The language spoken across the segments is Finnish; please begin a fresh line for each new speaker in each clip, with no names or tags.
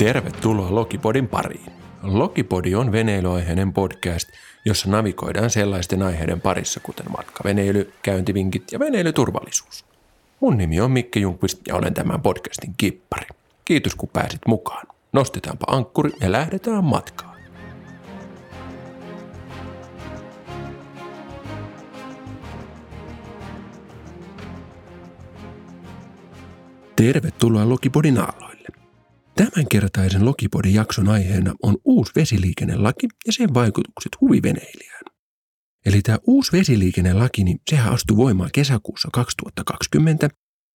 Tervetuloa Lokipodin pariin. Lokipodi on veneilyaiheinen podcast, jossa navigoidaan sellaisten aiheiden parissa, kuten matkaveneily, käyntivinkit ja veneilyturvallisuus. Mun nimi on Mikke Junkvist ja olen tämän podcastin kippari. Kiitos kun pääsit mukaan. Nostetaanpa ankkuri ja lähdetään matkaan. Tervetuloa Lokipodin aalloille. Tämänkertaisen Lokipodin jakson aiheena on uusi vesiliikennelaki ja sen vaikutukset huviveneilijään. Eli tämä uusi vesiliikennelaki, niin sehän astui voimaan kesäkuussa 2020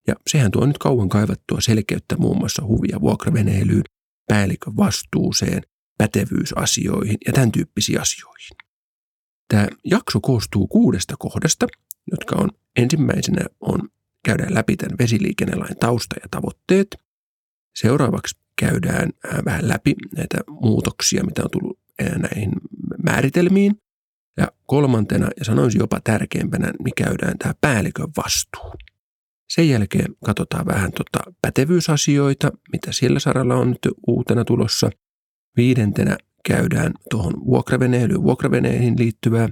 ja sehän tuo nyt kauan kaivattua selkeyttä muun muassa huvi- ja vuokraveneilyyn, päällikön vastuuseen, pätevyysasioihin ja tämän tyyppisiin asioihin. Tämä jakso koostuu kuudesta kohdasta, jotka on ensimmäisenä on käydään läpi tämän vesiliikennelain tausta ja tavoitteet. Seuraavaksi käydään vähän läpi näitä muutoksia, mitä on tullut näihin määritelmiin. Ja kolmantena, ja sanoisin jopa tärkeimpänä, niin käydään tämä päällikön vastuu. Sen jälkeen katsotaan vähän tota pätevyysasioita, mitä sillä saralla on nyt uutena tulossa. Viidentenä käydään tuohon vuokraveneilyyn, vuokraveneihin liittyvää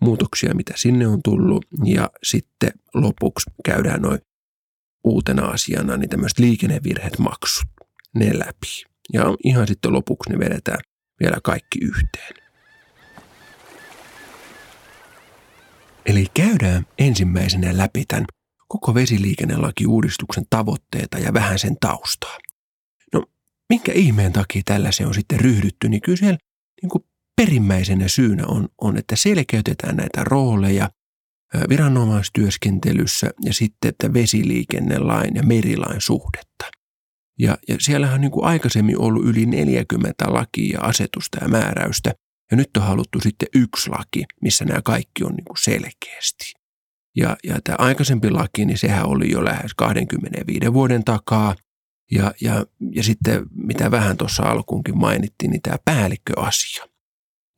muutoksia, mitä sinne on tullut. Ja sitten lopuksi käydään noin uutena asiana niin tämmöiset liikennevirheet maksut, ne läpi. Ja ihan sitten lopuksi ne vedetään vielä kaikki yhteen. Eli käydään ensimmäisenä läpi tämän koko vesiliikennelaki-uudistuksen tavoitteita ja vähän sen taustaa. No, minkä ihmeen takia tällaisen on sitten ryhdytty, niin kyllä siellä niin kuin perimmäisenä syynä on, on, että selkeytetään näitä rooleja viranomaistyöskentelyssä ja sitten että vesiliikennelain ja merilain suhdetta. Ja, ja siellähän on niin kuin aikaisemmin ollut yli 40 lakia ja asetusta ja määräystä, ja nyt on haluttu sitten yksi laki, missä nämä kaikki on niin kuin selkeästi. Ja, ja tämä aikaisempi laki, niin sehän oli jo lähes 25 vuoden takaa. Ja, ja, ja sitten mitä vähän tuossa alkuunkin mainittiin, niin tämä päällikköasia.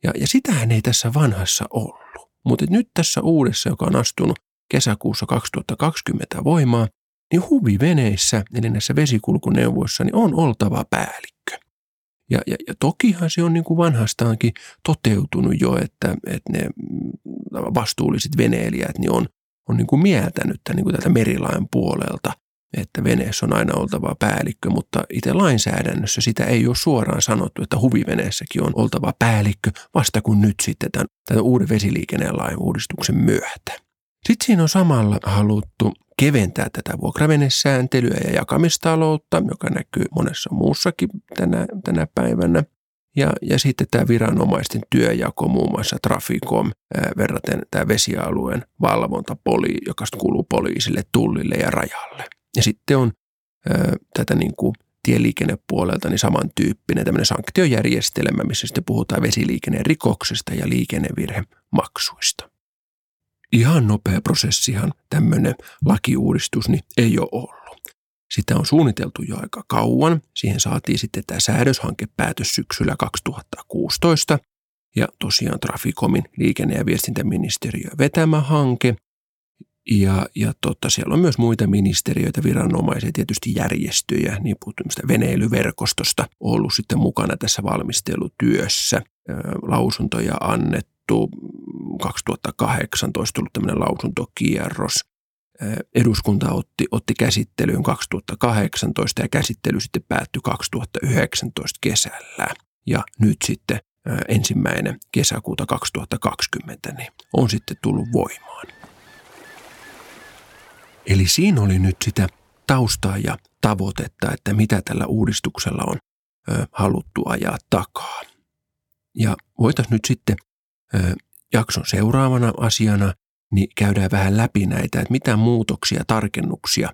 Ja, ja sitähän ei tässä vanhassa ollut. Mutta nyt tässä uudessa, joka on astunut kesäkuussa 2020 voimaan, niin huviveneissä, eli näissä vesikulkuneuvoissa, niin on oltava päällikkö. Ja, ja, ja tokihan se on niin kuin vanhastaankin toteutunut jo, että, että ne vastuulliset veneilijät niin on, on niin kuin mieltänyt tämän, niin kuin tältä merilain puolelta että veneessä on aina oltava päällikkö, mutta itse lainsäädännössä sitä ei ole suoraan sanottu, että huviveneessäkin on oltava päällikkö vasta kun nyt sitten tämän, tämän uuden vesiliikennelain uudistuksen myötä. Sitten siinä on samalla haluttu keventää tätä vuokravenesääntelyä ja jakamistaloutta, joka näkyy monessa muussakin tänä, tänä päivänä. Ja, ja sitten tämä viranomaisten työjako, muun muassa Traficom, ää, verraten tämä vesialueen valvonta, poli, joka kuuluu poliisille, tullille ja rajalle. Ja sitten on ö, tätä niin kuin tieliikennepuolelta niin samantyyppinen tämmöinen sanktiojärjestelmä, missä sitten puhutaan vesiliikennerikoksista ja liikennevirhemaksuista. Ihan nopea prosessihan tämmöinen lakiuudistus niin ei ole ollut. Sitä on suunniteltu jo aika kauan. Siihen saatiin sitten tämä säädöshankepäätös syksyllä 2016 ja tosiaan Traficomin liikenne- ja viestintäministeriö vetämä hanke. Ja, ja totta, siellä on myös muita ministeriöitä, viranomaisia, tietysti järjestöjä, niin puhuttu veneilyverkostosta ollut sitten mukana tässä valmistelutyössä. Lausuntoja annettu, 2018 ollut tämmöinen lausuntokierros. Eduskunta otti, otti käsittelyyn 2018 ja käsittely sitten päättyi 2019 kesällä. Ja nyt sitten ensimmäinen kesäkuuta 2020 niin on sitten tullut voimaan. Eli siinä oli nyt sitä taustaa ja tavoitetta, että mitä tällä uudistuksella on haluttu ajaa takaa. Ja voitaisiin nyt sitten jakson seuraavana asiana niin käydään vähän läpi näitä, että mitä muutoksia, tarkennuksia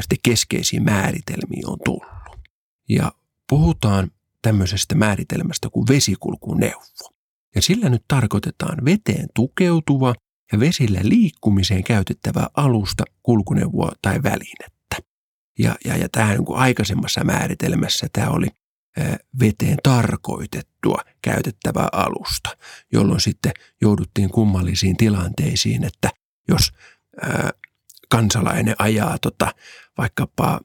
sitten keskeisiin määritelmiin on tullut. Ja puhutaan tämmöisestä määritelmästä kuin vesikulkuneuvo. Ja sillä nyt tarkoitetaan veteen tukeutuva ja vesillä liikkumiseen käytettävää alusta, kulkuneuvoa tai välinettä. Ja, ja, ja tähän niin aikaisemmassa määritelmässä tämä oli veteen tarkoitettua käytettävää alusta, jolloin sitten jouduttiin kummallisiin tilanteisiin, että jos ää, kansalainen ajaa tota, vaikkapa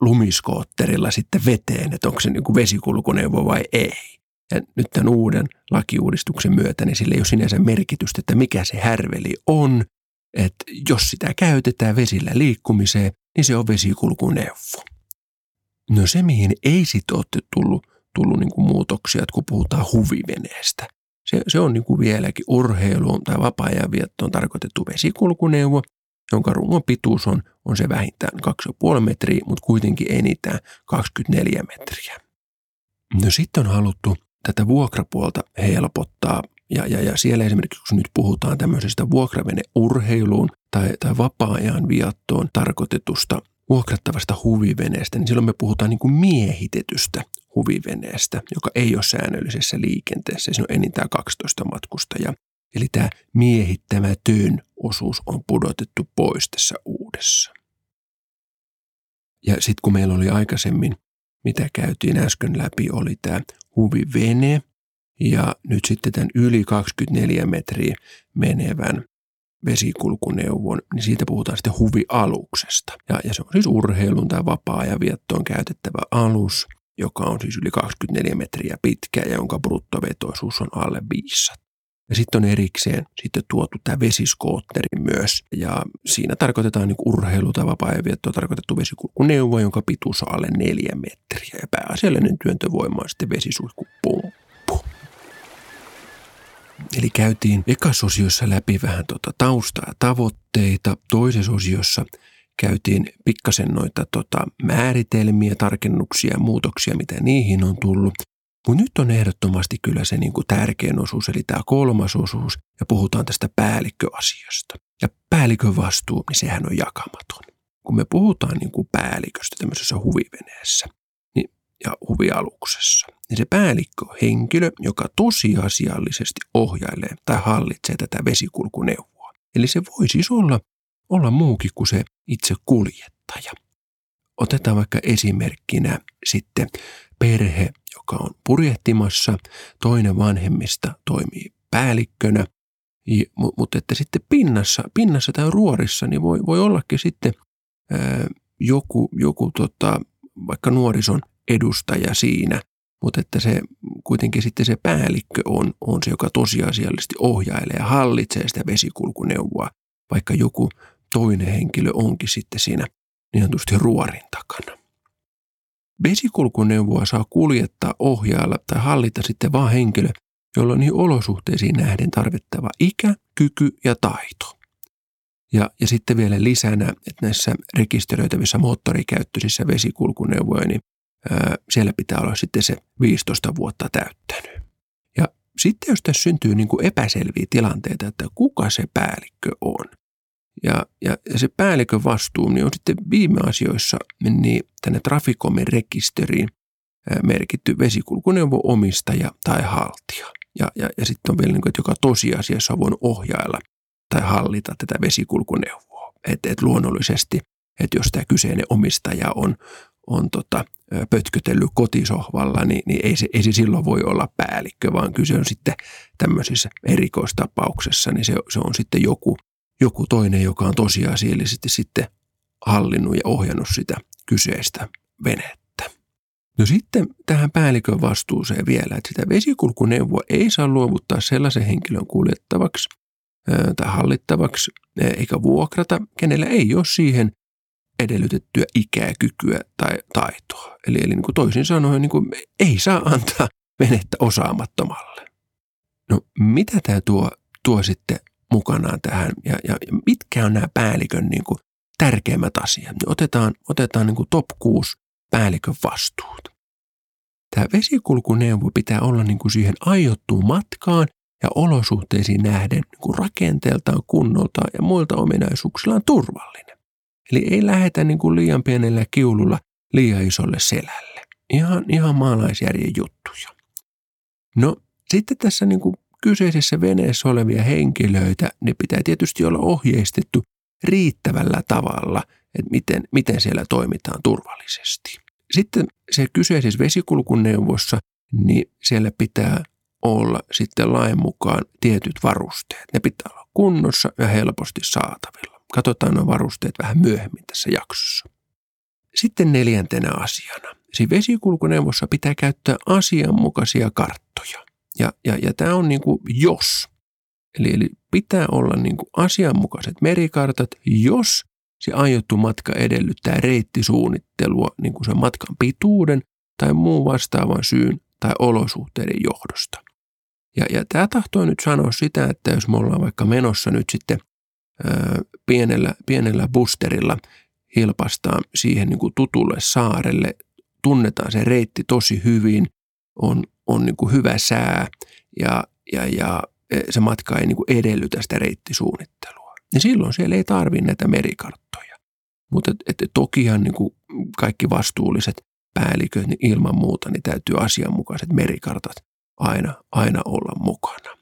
lumiskootterilla sitten veteen, että onko se niin kuin vesikulkuneuvo vai ei. Ja nyt tämän uuden lakiuudistuksen myötä, niin sillä ei ole sinänsä merkitystä, että mikä se härveli on. Että jos sitä käytetään vesillä liikkumiseen, niin se on vesikulkuneuvo. No se, mihin ei sitten ole tullut, tullut niin kuin muutoksia, että kun puhutaan huviveneestä. Se, se on niin kuin vieläkin urheiluun tai vapaa-ajan viettoon tarkoitettu vesikulkuneuvo, jonka rungon pituus on, on se vähintään 2,5 metriä, mutta kuitenkin enintään 24 metriä. No sitten on haluttu tätä vuokrapuolta helpottaa ja, ja, ja siellä esimerkiksi, kun nyt puhutaan tämmöisestä vuokraveneurheiluun tai, tai vapaa-ajan viattoon tarkoitetusta vuokrattavasta huviveneestä, niin silloin me puhutaan niin kuin miehitetystä huviveneestä, joka ei ole säännöllisessä liikenteessä. Se on enintään 12 matkustajaa. Eli tämä miehittämätön osuus on pudotettu pois tässä uudessa. Ja sitten kun meillä oli aikaisemmin, mitä käytiin äsken läpi, oli tämä huvivene ja nyt sitten tämän yli 24 metriä menevän vesikulkuneuvon, niin siitä puhutaan sitten huvialuksesta. Ja, ja se on siis urheilun tai vapaa-ajan viettoon käytettävä alus, joka on siis yli 24 metriä pitkä ja jonka bruttovetoisuus on alle 500. Ja sitten on erikseen sitten tuotu tämä vesiskootteri myös. Ja siinä tarkoitetaan niin urheilu- tai vapaa-ajan viettoa tarkoitettu vesikulkuneuvo, jonka pituus on alle neljä metriä. Ja pääasiallinen työntövoima on sitten vesisuihkupumppu. Eli käytiin ekassa osiossa läpi vähän tuota taustaa ja tavoitteita. Toisessa osiossa käytiin pikkasen noita tota määritelmiä, tarkennuksia ja muutoksia, mitä niihin on tullut. Mutta nyt on ehdottomasti kyllä se niin kuin tärkein osuus, eli tämä kolmas osuus, ja puhutaan tästä päällikköasiasta. Ja päällikön vastuu, niin sehän on jakamaton. Kun me puhutaan niin kuin päälliköstä tämmöisessä huviveneessä, ja huvialuksessa. Niin se päällikkö on henkilö, joka tosiasiallisesti ohjailee tai hallitsee tätä vesikulkuneuvoa. Eli se voi siis olla, olla muukin kuin se itse kuljettaja. Otetaan vaikka esimerkkinä sitten perhe, joka on purjehtimassa, toinen vanhemmista toimii päällikkönä, mutta että sitten pinnassa, pinnassa tai ruorissa niin voi, voi ollakin sitten ää, joku, joku tota, vaikka nuorison edustaja siinä, mutta että se kuitenkin sitten se päällikkö on, on se, joka tosiasiallisesti ohjailee ja hallitsee sitä vesikulkuneuvoa, vaikka joku toinen henkilö onkin sitten siinä niin sanotusti ruorin takana. Vesikulkuneuvoa saa kuljettaa, ohjailla tai hallita sitten vaan henkilö, jolla on niin olosuhteisiin nähden tarvittava ikä, kyky ja taito. Ja, ja sitten vielä lisänä, että näissä rekisteröitävissä moottorikäyttöisissä vesikulkuneuvoja, niin siellä pitää olla sitten se 15 vuotta täyttänyt. Ja sitten jos tässä syntyy niin kuin epäselviä tilanteita, että kuka se päällikkö on, ja, ja, ja se päällikön vastuu niin on sitten viime asioissa niin tänne Trafikomin rekisteriin merkitty vesikulkuneuvo omistaja tai haltija. Ja, ja, ja sitten on vielä, niin kuin, että joka tosiasiassa voinut ohjailla tai hallita tätä vesikulkuneuvoa. Että et luonnollisesti, että jos tämä kyseinen omistaja on, on tota, pötkötellyt kotisohvalla, niin, niin ei, se, ei se silloin voi olla päällikkö, vaan kyse on sitten tämmöisissä erikoistapauksessa, niin se, se on sitten joku, joku toinen, joka on tosiasiallisesti sitten hallinnut ja ohjannut sitä kyseistä venettä. No sitten tähän päällikön vastuuseen vielä, että sitä vesikulkuneuvoa ei saa luovuttaa sellaisen henkilön kuljettavaksi tai hallittavaksi, eikä vuokrata, kenellä ei ole siihen edellytettyä ikää, kykyä tai taitoa. Eli, eli niin kuin toisin sanoen niin kuin ei saa antaa venettä osaamattomalle. No mitä tämä tuo, tuo sitten mukanaan tähän ja, ja mitkä on nämä päällikön niin kuin tärkeimmät asiat? Niin otetaan, otetaan niin kuin top 6 päällikön vastuut. Tämä vesikulkuneuvo pitää olla niin kuin siihen aiottuun matkaan ja olosuhteisiin nähden niin kuin rakenteeltaan, kunnoltaan ja muilta ominaisuuksillaan turvallinen. Eli ei lähetä niin kuin liian pienellä kiululla liian isolle selälle. Ihan, ihan maalaisjärjen juttuja. No sitten tässä niin kuin kyseisessä veneessä olevia henkilöitä, ne pitää tietysti olla ohjeistettu riittävällä tavalla, että miten, miten siellä toimitaan turvallisesti. Sitten se kyseisessä vesikulkuneuvossa, niin siellä pitää olla sitten lain mukaan tietyt varusteet. Ne pitää olla kunnossa ja helposti saatavilla. Katsotaan nuo varusteet vähän myöhemmin tässä jaksossa. sitten neljäntenä asiana. Siinä vesikulkuneuvossa pitää käyttää asianmukaisia karttoja. Ja, ja, ja tämä on niin kuin jos. Eli, eli pitää olla niin kuin asianmukaiset merikartat, jos se aiottu matka edellyttää reittisuunnittelua niin kuin sen matkan pituuden tai muun vastaavan syyn tai olosuhteiden johdosta. Ja, ja tämä tahtoo nyt sanoa sitä, että jos me ollaan vaikka menossa nyt sitten pienellä, pienellä boosterilla hilpastaan siihen niin kuin tutulle saarelle, tunnetaan se reitti tosi hyvin, on, on niin kuin hyvä sää ja, ja, ja e, se matka ei niin kuin edellytä sitä reittisuunnittelua. Ja silloin siellä ei tarvitse näitä merikarttoja. Mutta et, et, tokihan niin kuin kaikki vastuulliset päälliköt, niin ilman muuta niin täytyy asianmukaiset merikartat aina, aina olla mukana.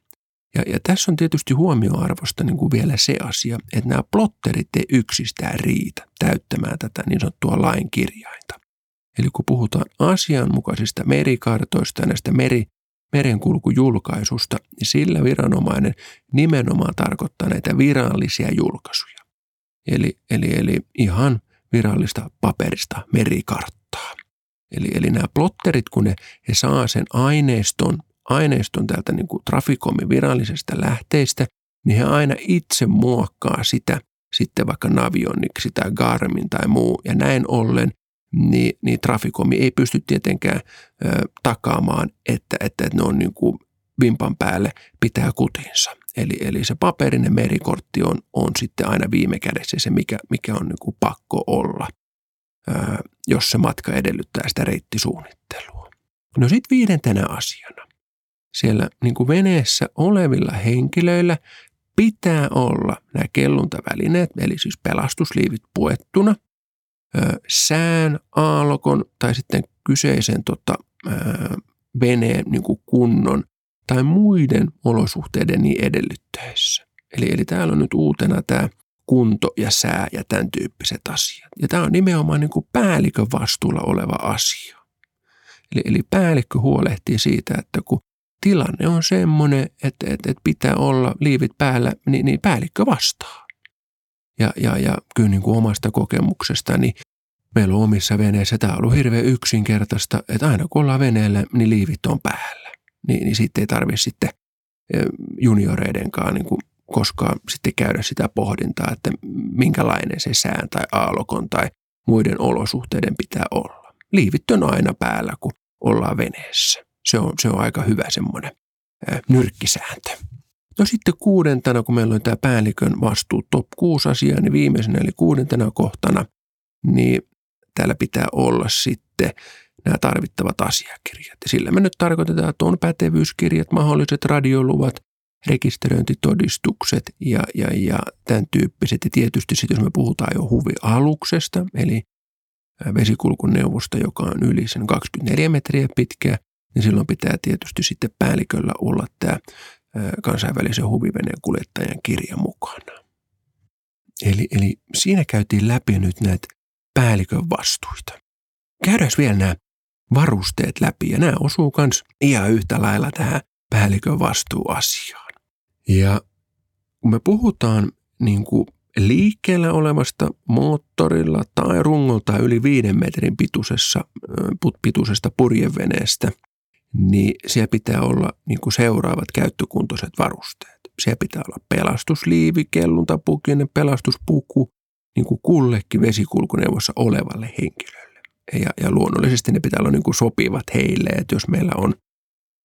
Ja, ja tässä on tietysti huomioarvosta niin kuin vielä se asia, että nämä plotterit ei yksistään riitä täyttämään tätä niin sanottua lain kirjainta. Eli kun puhutaan asianmukaisista merikartoista ja näistä meri, merenkulkujulkaisusta, niin sillä viranomainen nimenomaan tarkoittaa näitä virallisia julkaisuja. Eli, eli, eli ihan virallista paperista merikarttaa. Eli, eli nämä plotterit, kun ne, he saa sen aineiston, aineiston täältä niin kuin Traficomin virallisesta lähteistä, niin he aina itse muokkaa sitä sitten vaikka Navioniksi tai Garmin tai muu. Ja näin ollen niin, niin Traficomi ei pysty tietenkään ö, takaamaan, että, että, että ne on niin kuin vimpan päälle pitää kutinsa. Eli, eli se paperinen merikortti on, on sitten aina viime kädessä se, mikä, mikä on niin kuin pakko olla jos se matka edellyttää sitä reittisuunnittelua. No sitten viidentenä asiana. Siellä niin kuin veneessä olevilla henkilöillä pitää olla nämä kelluntavälineet, eli siis pelastusliivit puettuna, sään, aallokon tai sitten kyseisen tota, veneen niin kuin kunnon tai muiden olosuhteiden niin edellyttäessä. Eli, eli täällä on nyt uutena tämä kunto ja sää ja tämän tyyppiset asiat. Ja tämä on nimenomaan niin kuin päällikön vastuulla oleva asia. Eli, eli päällikkö huolehtii siitä, että kun tilanne on semmoinen, että, että, että pitää olla liivit päällä, niin, niin päällikkö vastaa. Ja, ja, ja kyllä niin kuin omasta kokemuksesta, niin meillä on omissa veneissä, tämä on ollut hirveän yksinkertaista, että aina kun ollaan veneellä, niin liivit on päällä. Niin, niin sitten ei tarvitse sitten eh, junioreidenkaan niin kuin koskaan sitten käydä sitä pohdintaa, että minkälainen se sään tai aallokon tai muiden olosuhteiden pitää olla. Liivit on aina päällä, kun ollaan veneessä. Se on, se on aika hyvä semmoinen ää, nyrkkisääntö. No sitten kuudentena, kun meillä on tämä päällikön vastuu top 6 asiaa, niin viimeisenä eli kuudentena kohtana, niin täällä pitää olla sitten nämä tarvittavat asiakirjat. Ja sillä me nyt tarkoitetaan, että on pätevyyskirjat, mahdolliset radioluvat, rekisteröintitodistukset ja, ja, ja tämän tyyppiset. Ja tietysti sitten jos me puhutaan jo huvialuksesta, eli vesikulkuneuvosta, joka on yli sen 24 metriä pitkä, niin silloin pitää tietysti sitten päälliköllä olla tämä kansainvälisen huviveneen kuljettajan kirja mukana. Eli, eli siinä käytiin läpi nyt näitä päällikön vastuita. Käydään vielä nämä varusteet läpi ja nämä osuu myös ihan yhtä lailla tähän päällikön vastuuasiaan. Ja kun me puhutaan niin kuin liikkeellä olevasta moottorilla tai rungolta yli viiden metrin pituisesta purjeveneestä, niin siellä pitää olla niin kuin seuraavat käyttökuntoiset varusteet. Siellä pitää olla pelastusliivi, kelluntapukinen pelastuspuku, niin kuin kullekin vesikulkuneuvossa olevalle henkilölle. Ja, ja luonnollisesti ne pitää olla niin kuin sopivat heille, että jos meillä on,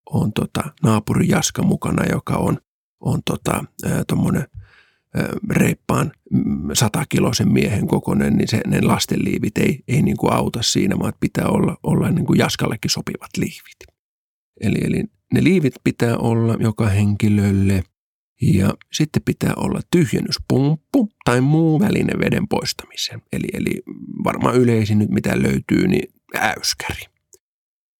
on tota, naapuri Jaska mukana, joka on on tota, tuommoinen reippaan mm, satakiloisen miehen kokoinen, niin se, ne lastenliivit ei, ei niin kuin auta siinä, vaan pitää olla, olla niin kuin jaskallekin sopivat liivit. Eli, eli ne liivit pitää olla joka henkilölle ja sitten pitää olla tyhjennyspumppu tai muu väline veden poistamiseen. Eli, eli varmaan yleisin nyt mitä löytyy, niin äyskäri.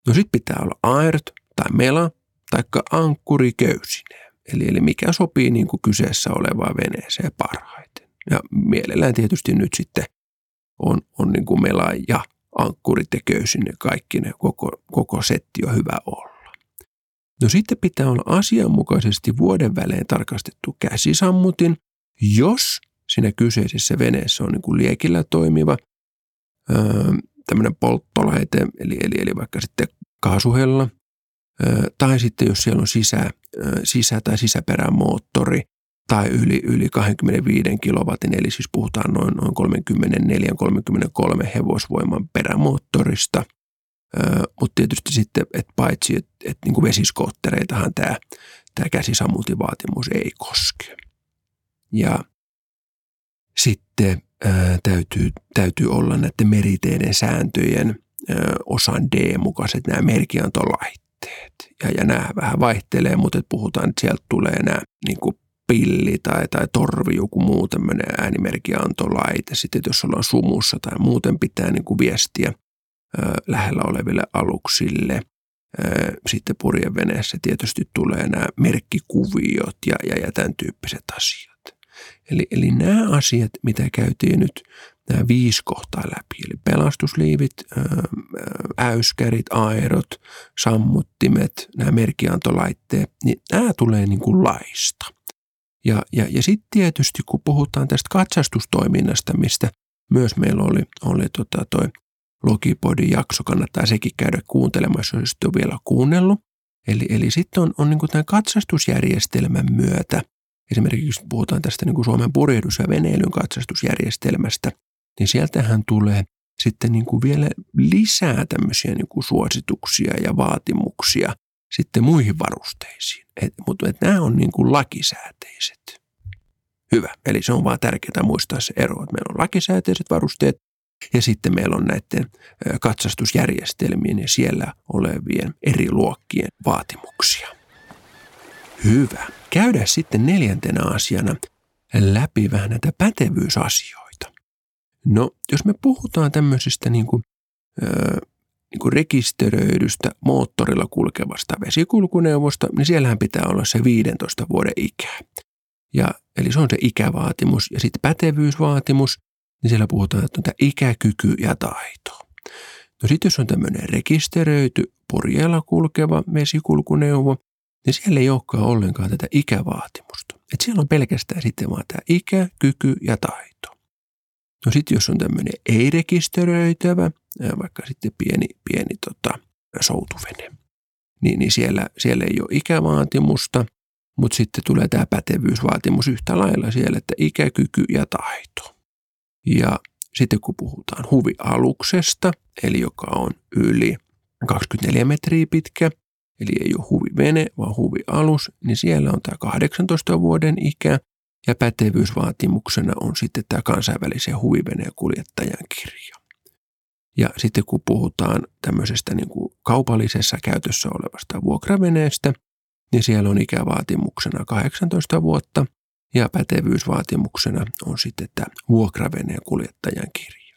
No sitten pitää olla aert tai mela tai ankkuri köysineen. Eli, eli mikä sopii niin kuin kyseessä olevaan veneeseen parhaiten. Ja mielellään tietysti nyt sitten on, on niin kuin mela ja ankkurit ja köysinne kaikki ne koko, koko setti on hyvä olla. No sitten pitää olla asianmukaisesti vuoden välein tarkastettu käsisammutin, jos siinä kyseisessä veneessä on niin kuin liekillä toimiva tämmöinen polttolaite, eli, eli, eli vaikka sitten kaasuhella, tai sitten jos siellä on sisä, sisä- tai sisäperämoottori, tai yli, yli 25 kilowatin, eli siis puhutaan noin, noin 34-33 hevosvoiman perämoottorista. Mutta tietysti sitten, että paitsi, että et niin vesiskoottereitahan tämä, tämä käsisammutinvaatimus ei koske. Ja sitten ää, täytyy, täytyy olla näiden meriteiden sääntöjen ää, osan D mukaiset nämä merkiantolaitteet. Ja, ja nämä vähän vaihtelee, mutta puhutaan, että sieltä tulee nämä niin kuin pilli tai, tai torvi, joku muu tämmöinen äänimerkiantolaite. Sitten jos ollaan sumussa tai muuten pitää niin kuin viestiä lähellä oleville aluksille. Sitten purjeveneessä tietysti tulee nämä merkkikuviot ja, ja, ja tämän tyyppiset asiat. Eli, eli nämä asiat, mitä käytiin nyt nämä viisi kohtaa läpi, eli pelastusliivit, äyskärit, aerot, sammuttimet, nämä merkiantolaitteet, niin nämä tulee niin kuin laista. Ja, ja, ja sitten tietysti, kun puhutaan tästä katsastustoiminnasta, mistä myös meillä oli, oli tota toi Logipodin jakso, kannattaa sekin käydä kuuntelemassa, jos on vielä kuunnellut. Eli, eli sitten on, on niin tämän katsastusjärjestelmän myötä, esimerkiksi puhutaan tästä niin kuin Suomen purjehdus- ja veneilyn katsastusjärjestelmästä, niin sieltähän tulee sitten niin kuin vielä lisää tämmöisiä niin kuin suosituksia ja vaatimuksia sitten muihin varusteisiin. Et, mutta et nämä on niin kuin lakisääteiset. Hyvä. Eli se on vaan tärkeää muistaa se ero, että meillä on lakisääteiset varusteet ja sitten meillä on näiden katsastusjärjestelmien ja siellä olevien eri luokkien vaatimuksia. Hyvä. Käydään sitten neljäntenä asiana läpi vähän näitä pätevyysasioita. No, jos me puhutaan tämmöisistä niin kuin, ö, niin kuin rekisteröidystä moottorilla kulkevasta vesikulkuneuvosta, niin siellähän pitää olla se 15 vuoden ikä. Ja, eli se on se ikävaatimus ja sitten pätevyysvaatimus, siellä puhutaan, että on tämä ikä, kyky ja taito. No sitten jos on tämmöinen rekisteröity purjeella kulkeva vesikulkuneuvo, niin siellä ei olekaan ollenkaan tätä ikävaatimusta. Et siellä on pelkästään sitten vaan tämä ikä, kyky ja taito. No sitten jos on tämmöinen ei-rekisteröitävä, vaikka sitten pieni, pieni tota, soutuvene, niin, niin siellä, siellä ei ole ikävaatimusta, mutta sitten tulee tämä pätevyysvaatimus yhtä lailla siellä, että ikä, kyky ja taito. Ja sitten kun puhutaan huvialuksesta, eli joka on yli 24 metriä pitkä, eli ei ole huvivene, vaan huvialus, niin siellä on tämä 18 vuoden ikä ja pätevyysvaatimuksena on sitten tämä kansainvälisen huviveneen kuljettajan kirja. Ja sitten kun puhutaan tämmöisestä niin kuin kaupallisessa käytössä olevasta vuokraveneestä, niin siellä on ikävaatimuksena 18 vuotta ja pätevyysvaatimuksena on sitten tämä vuokraveneen kuljettajan kirja.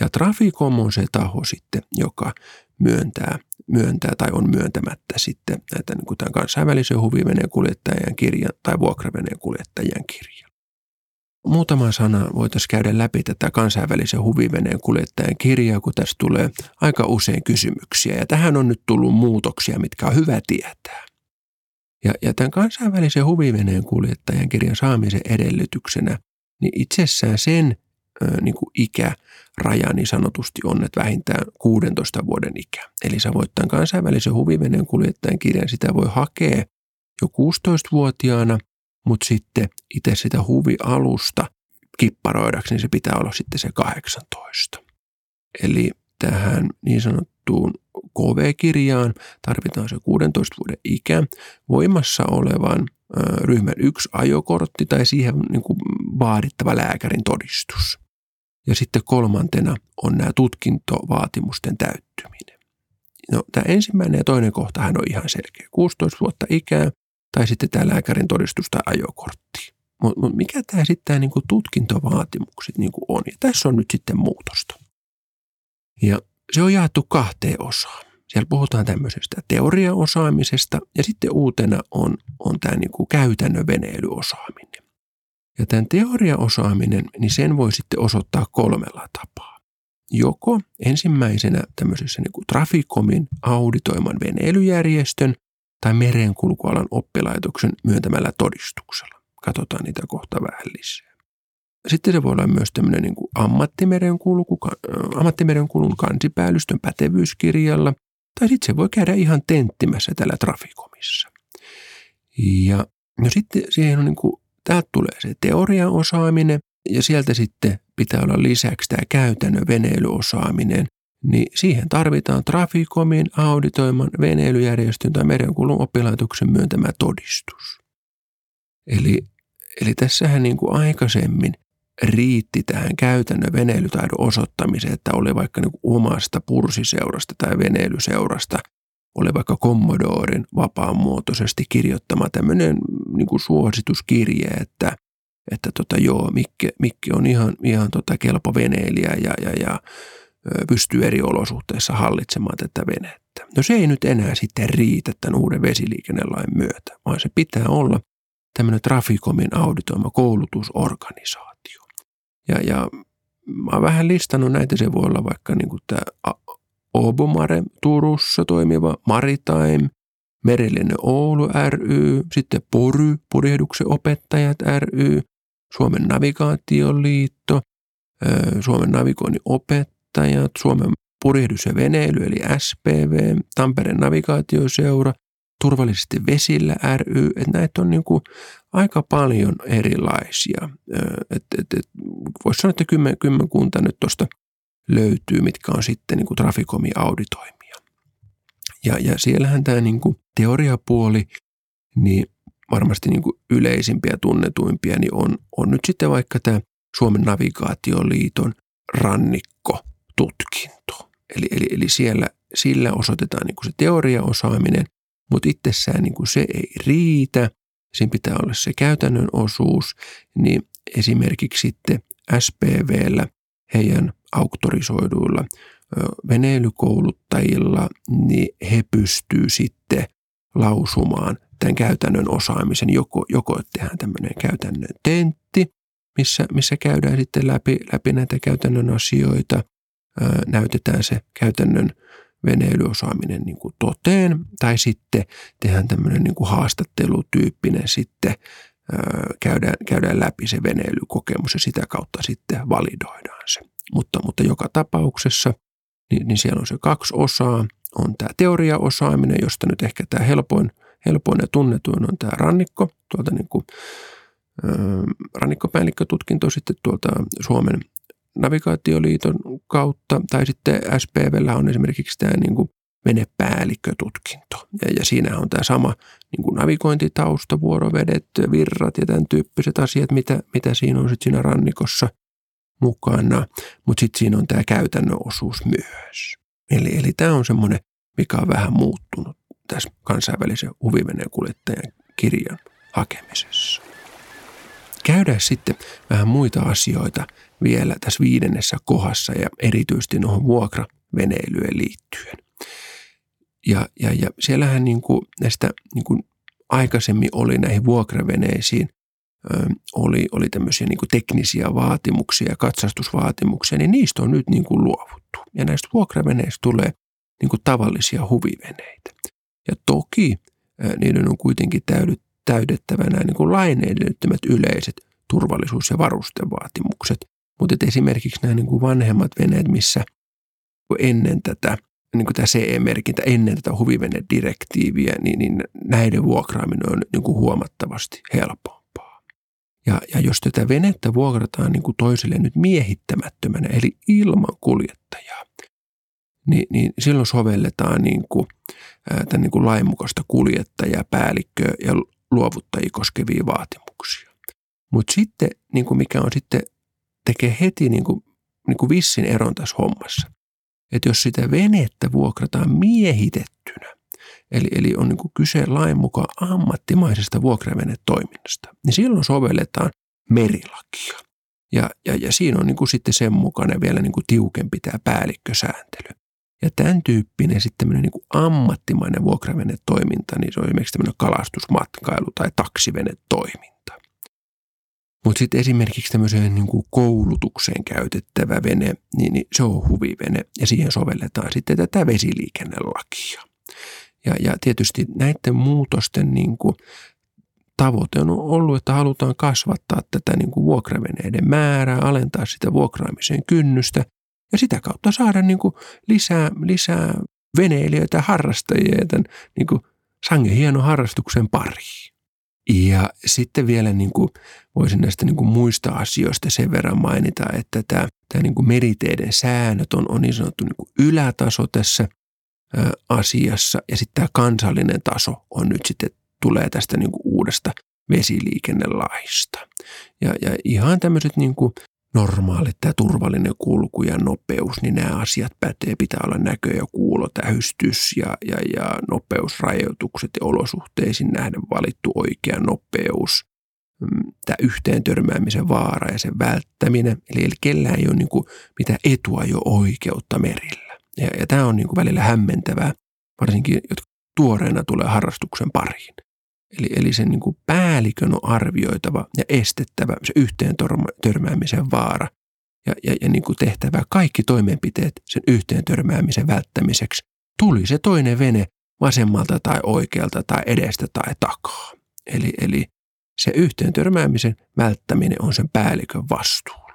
Ja Traficom on se taho sitten, joka myöntää, myöntää tai on myöntämättä sitten näitä niin kuin tämän kansainvälisen huviveneen kuljettajan kirjan tai vuokraveneen kuljettajan kirjan. Muutama sana voitaisiin käydä läpi tätä kansainvälisen huviveneen kuljettajan kirjaa, kun tässä tulee aika usein kysymyksiä. Ja tähän on nyt tullut muutoksia, mitkä on hyvä tietää. Ja, ja tämän kansainvälisen huviveneen kuljettajan kirjan saamisen edellytyksenä, niin itsessään sen niin kuin ikäraja niin sanotusti on, että vähintään 16 vuoden ikä. Eli sä voit tämän kansainvälisen huviveneen kuljettajan kirjan, sitä voi hakea jo 16-vuotiaana, mutta sitten itse sitä huvialusta kipparoidaksi, niin se pitää olla sitten se 18. Eli tähän niin sanottuun KV-kirjaan tarvitaan se 16 vuoden ikä, voimassa olevan ryhmän yksi ajokortti tai siihen niin kuin vaadittava lääkärin todistus. Ja sitten kolmantena on nämä tutkintovaatimusten täyttyminen. No, tämä ensimmäinen ja toinen kohtahan on ihan selkeä. 16 vuotta ikää tai sitten tämä lääkärin todistus tai ajokortti. Mutta mut mikä tämä sitten tämä niinku tutkintovaatimukset niinku on? Ja tässä on nyt sitten muutosta. Ja se on jaettu kahteen osaan. Siellä puhutaan tämmöisestä teoriaosaamisesta ja sitten uutena on, on tämä niinku käytännön veneilyosaaminen. Ja tämän teoriaosaaminen, niin sen voi sitten osoittaa kolmella tapaa. Joko ensimmäisenä tämmöisessä niin kuin Traficomin auditoiman veneilyjärjestön tai merenkulkualan oppilaitoksen myöntämällä todistuksella. Katsotaan niitä kohta vähän lisää. Sitten se voi olla myös tämmöinen niin kuin ammattimerenkulku, ammattimerenkulun kansipäällystön pätevyyskirjalla, tai sitten se voi käydä ihan tenttimässä täällä Trafikomissa. Ja no sitten siihen on niin kuin, täältä tulee se teoriaosaaminen, ja sieltä sitten pitää olla lisäksi tämä käytännön veneilyosaaminen, niin siihen tarvitaan Traficomin auditoiman veneilyjärjestön tai merenkulun oppilaitoksen myöntämä todistus. Eli, eli tässähän niin kuin aikaisemmin riitti tähän käytännön veneilytaidon osoittamiseen, että oli vaikka niin omasta pursiseurasta tai veneilyseurasta, oli vaikka Commodoren vapaamuotoisesti kirjoittama tämmöinen niin suosituskirje, että, että tota, joo, Mikki, Mikki on ihan, ihan tota kelpo veneilijä ja, ja, ja pystyy eri olosuhteissa hallitsemaan tätä venettä. No se ei nyt enää sitten riitä tämän uuden vesiliikennelain myötä, vaan se pitää olla tämmöinen Traficomin auditoima koulutusorganisaatio. Ja, ja mä oon vähän listannut näitä, se voi olla vaikka niin kuin tämä Obomare Turussa toimiva Maritime, Merellinen Oulu ry, sitten Pory, purjehduksen opettajat ry, Suomen navigaatioliitto, Suomen navigoinnin opettajat, Suomen purjehdus ja veneily eli SPV, Tampereen navigaatioseura, Turvallisesti vesillä ry, että näitä on niin kuin aika paljon erilaisia. Et, et, et, Voisi sanoa, että kymmen, kymmenkunta nyt tuosta löytyy, mitkä on sitten niin kuin auditoimia. Ja, ja siellähän tämä niin kuin teoriapuoli, niin varmasti niin kuin yleisimpiä tunnetuimpia, niin on, on nyt sitten vaikka tämä Suomen navigaatioliiton rannikkotutkinto. Eli, eli, eli siellä, sillä osoitetaan niin kuin se teoriaosaaminen, mutta itsessään niin kuin se ei riitä. Siinä pitää olla se käytännön osuus, niin esimerkiksi sitten SPVllä heidän auktorisoiduilla veneilykouluttajilla, niin he pystyy sitten lausumaan tämän käytännön osaamisen, joko, joko tehdään tämmöinen käytännön tentti, missä, missä käydään sitten läpi, läpi näitä käytännön asioita, ää, näytetään se käytännön veneilyosaaminen niin kuin toteen, tai sitten tehdään tämmöinen niin kuin haastattelutyyppinen sitten, ää, käydään, käydään läpi se veneilykokemus ja sitä kautta sitten validoidaan se. Mutta, mutta joka tapauksessa niin, niin siellä on se kaksi osaa. On tämä teoriaosaaminen, josta nyt ehkä tämä helpoin, helpoin ja tunnetuin on tämä rannikko, tuolta niin kuin, ää, rannikkopäällikkötutkinto sitten tuolta Suomen navigaatioliiton kautta, tai sitten SPVllä on esimerkiksi tämä niin kuin venepäällikkötutkinto. Ja, ja siinä on tämä sama niin kuin navigointitausta, vuorovedet, virrat ja tämän tyyppiset asiat, mitä, mitä siinä on sitten siinä rannikossa mukana, mutta sitten siinä on tämä käytännön osuus myös. Eli, eli tämä on semmoinen, mikä on vähän muuttunut tässä kansainvälisen huviveneen kuljettajan kirjan hakemisessa. Käydään sitten vähän muita asioita vielä tässä viidennessä kohdassa ja erityisesti noihin vuokraveneilyyn liittyen. Ja, ja, ja siellähän niin kuin näistä niin kuin aikaisemmin oli näihin vuokraveneisiin oli, oli tämmöisiä niin kuin teknisiä vaatimuksia katsastusvaatimuksia, niin niistä on nyt niin kuin luovuttu. Ja näistä vuokraveneistä tulee niin kuin tavallisia huviveneitä. Ja toki niiden on kuitenkin täydettävä nämä niin kuin lain edellyttämät yleiset turvallisuus- ja varustevaatimukset. Mutta esimerkiksi nämä niin kuin vanhemmat veneet, missä ennen tätä, niin kuin tämä CE-merkintä, ennen tätä huvivenedirektiiviä, niin, niin näiden vuokraaminen on niin kuin huomattavasti helpompaa. Ja, ja jos tätä venettä vuokrataan niin kuin toiselle nyt miehittämättömänä, eli ilman kuljettajaa, niin, niin silloin sovelletaan niin kuin, tämän niin kuin lainmukaista kuljettajaa, päällikköä ja luovuttajia koskevia vaatimuksia. Mutta sitten, niin kuin mikä on sitten, tekee heti niin kuin, niin kuin vissin eron tässä hommassa. Että jos sitä venettä vuokrataan miehitettynä, eli, eli on niin kuin kyse lain mukaan ammattimaisesta vuokravenetoiminnasta, niin silloin sovelletaan merilakia. Ja, ja, ja siinä on niin kuin sitten sen mukana vielä niin kuin tiukempi tämä päällikkösääntely. Ja tämän tyyppinen sitten niin kuin ammattimainen vuokravenetoiminta, niin se on esimerkiksi tämmöinen kalastusmatkailu tai taksivenetoiminta. Mutta sitten esimerkiksi tämmöiseen niin kuin koulutukseen käytettävä vene, niin, niin se on huvivene ja siihen sovelletaan sitten tätä vesiliikennelakia. Ja, ja tietysti näiden muutosten niin kuin tavoite on ollut, että halutaan kasvattaa tätä niin kuin vuokraveneiden määrää, alentaa sitä vuokraamisen kynnystä ja sitä kautta saada niin kuin lisää, lisää veneilijöitä harrastajia tämän niin sangen hienon harrastuksen pariin. Ja sitten vielä niin kuin voisin näistä niin kuin muista asioista sen verran mainita, että tämä, tämä niin kuin meriteiden säännöt on, on niin sanottu niin kuin ylätaso tässä ä, asiassa ja sitten tämä kansallinen taso on nyt sitten tulee tästä niin kuin uudesta vesiliikennelaista. Ja, ja ihan tämmöiset niin kuin normaalit, tämä turvallinen kulku ja nopeus, niin nämä asiat pätee. Pitää olla näkö- ja kuulotähystys ja, ja, ja nopeusrajoitukset ja olosuhteisiin nähden valittu oikea nopeus. Mm, tämä yhteen törmäämisen vaara ja sen välttäminen. Eli, eli kellään ei ole niin kuin mitään etua jo oikeutta merillä. Ja, ja tämä on niin kuin välillä hämmentävää, varsinkin jotka tuoreena tulee harrastuksen pariin. Eli, eli sen niin kuin päällikön on arvioitava ja estettävä se yhteen törmäämisen vaara ja, ja, ja niin kuin tehtävä kaikki toimenpiteet sen yhteen törmäämisen välttämiseksi. Tuli se toinen vene vasemmalta tai oikealta tai edestä tai takaa. Eli, eli se yhteen törmäämisen välttäminen on sen päällikön vastuulla.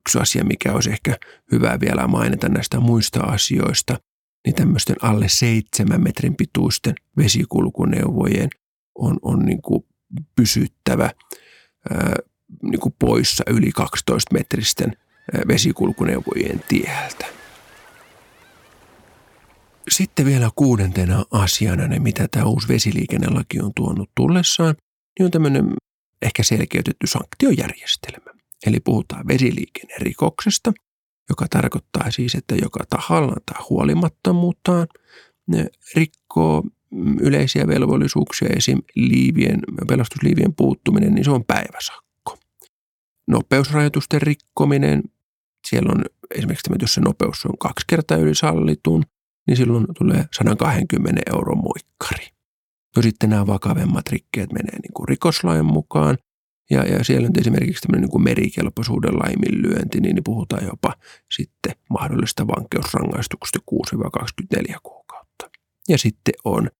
Yksi asia, mikä olisi ehkä hyvä vielä mainita näistä muista asioista, niin tämmöisten alle seitsemän metrin pituisten vesikulkuneuvojen on, on niin kuin pysyttävä ää, niin kuin poissa yli 12 metristen vesikulkuneuvojen tieltä. Sitten vielä kuudentena asiana, ne, mitä tämä uusi vesiliikennelaki on tuonut tullessaan, niin on tämmöinen ehkä selkeytetty sanktiojärjestelmä. Eli puhutaan vesiliikennerikoksesta, joka tarkoittaa siis, että joka tahallaan tai huolimattomuuttaan rikkoo yleisiä velvollisuuksia, esim. Liivien, pelastusliivien puuttuminen, niin se on päiväsakko. Nopeusrajoitusten rikkominen, siellä on esimerkiksi tämä, jos se nopeus on kaksi kertaa yli sallitun, niin silloin tulee 120 euron moikkari. No sitten nämä vakavemmat rikkeet menee niin kuin rikoslain mukaan, ja, ja siellä on esimerkiksi tämmöinen niin kuin merikelpoisuuden laiminlyönti, niin, niin puhutaan jopa sitten mahdollista vankeusrangaistuksesta 6-24 kuukautta. Ja sitten on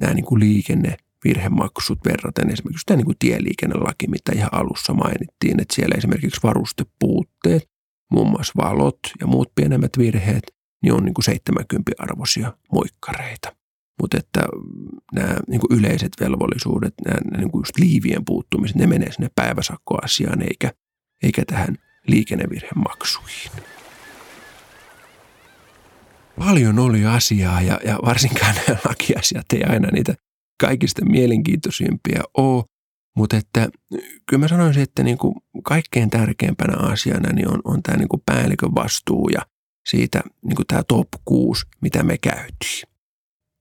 nämä niin kuin liikennevirhemaksut verraten esimerkiksi tämä niin kuin tieliikennelaki, mitä ihan alussa mainittiin, että siellä esimerkiksi varustepuutteet, muun muassa valot ja muut pienemmät virheet, niin on niin kuin 70 arvoisia moikkareita. Mutta että nämä niin kuin yleiset velvollisuudet, nämä niin kuin just liivien puuttumiset, ne menee sinne päiväsakkoasiaan eikä, eikä tähän liikennevirhemaksuihin paljon oli asiaa ja, ja varsinkaan nämä lakiasiat ei aina niitä kaikista mielenkiintoisimpia ole. Mutta että kyllä mä sanoisin, että niin kuin kaikkein tärkeimpänä asiana niin on, on tämä niin kuin päällikön vastuu ja siitä niin kuin tämä top 6, mitä me käytiin.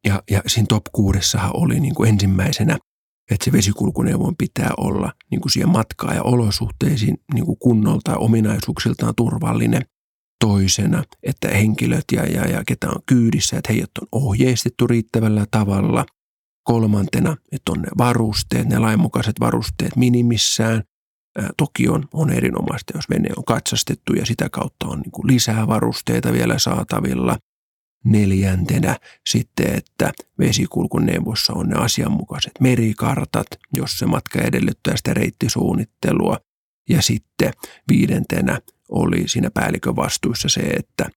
Ja, ja siinä top 6 oli niin kuin ensimmäisenä, että se vesikulkuneuvon pitää olla niin kuin siihen matkaa ja olosuhteisiin niin kuin kunnolta ja ominaisuuksiltaan turvallinen – toisena, että henkilöt ja, ja, ja ketä on kyydissä, että heidät on ohjeistettu riittävällä tavalla. Kolmantena, että on ne varusteet, ne lainmukaiset varusteet minimissään. Ää, toki on, on erinomaista, jos vene on katsastettu ja sitä kautta on niin lisää varusteita vielä saatavilla. Neljäntenä sitten, että vesikulkuneuvossa on ne asianmukaiset merikartat, jos se matka edellyttää sitä reittisuunnittelua. Ja sitten viidentenä oli siinä päällikön vastuussa se, että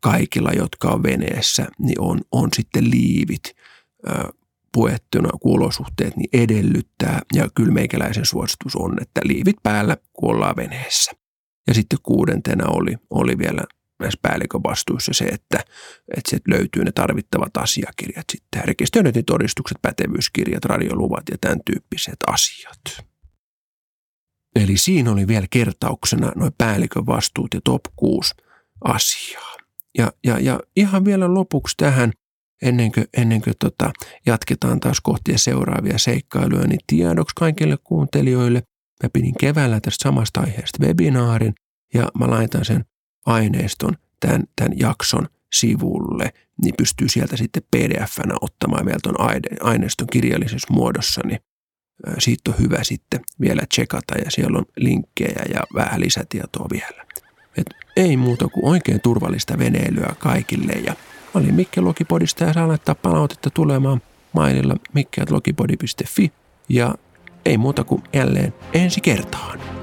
kaikilla, jotka on veneessä, niin on, on sitten liivit puettuna, kuolosuhteet niin edellyttää. Ja kyllä meikäläisen suositus on, että liivit päällä, kun ollaan veneessä. Ja sitten kuudentena oli, oli vielä näissä päällikön vastuussa se, että, että sieltä löytyy ne tarvittavat asiakirjat sitten. Rekisteröintitodistukset, pätevyyskirjat, radioluvat ja tämän tyyppiset asiat. Eli siinä oli vielä kertauksena noin päällikön vastuut ja top 6 asiaa. Ja, ja, ja ihan vielä lopuksi tähän, ennen kuin, ennen kuin tota, jatketaan taas kohti seuraavia seikkailuja, niin tiedoksi kaikille kuuntelijoille. Mä pidin keväällä tästä samasta aiheesta webinaarin ja mä laitan sen aineiston tämän, tämän jakson sivulle, niin pystyy sieltä sitten pdf-nä ottamaan vielä tuon aineiston kirjallisessa muodossa, niin siitä on hyvä sitten vielä tsekata ja siellä on linkkejä ja vähän lisätietoa vielä. Et ei muuta kuin oikein turvallista veneilyä kaikille ja mä olin Mikke Logipodista ja saa laittaa palautetta tulemaan maililla mikkeatlogipodi.fi ja ei muuta kuin jälleen ensi kertaan.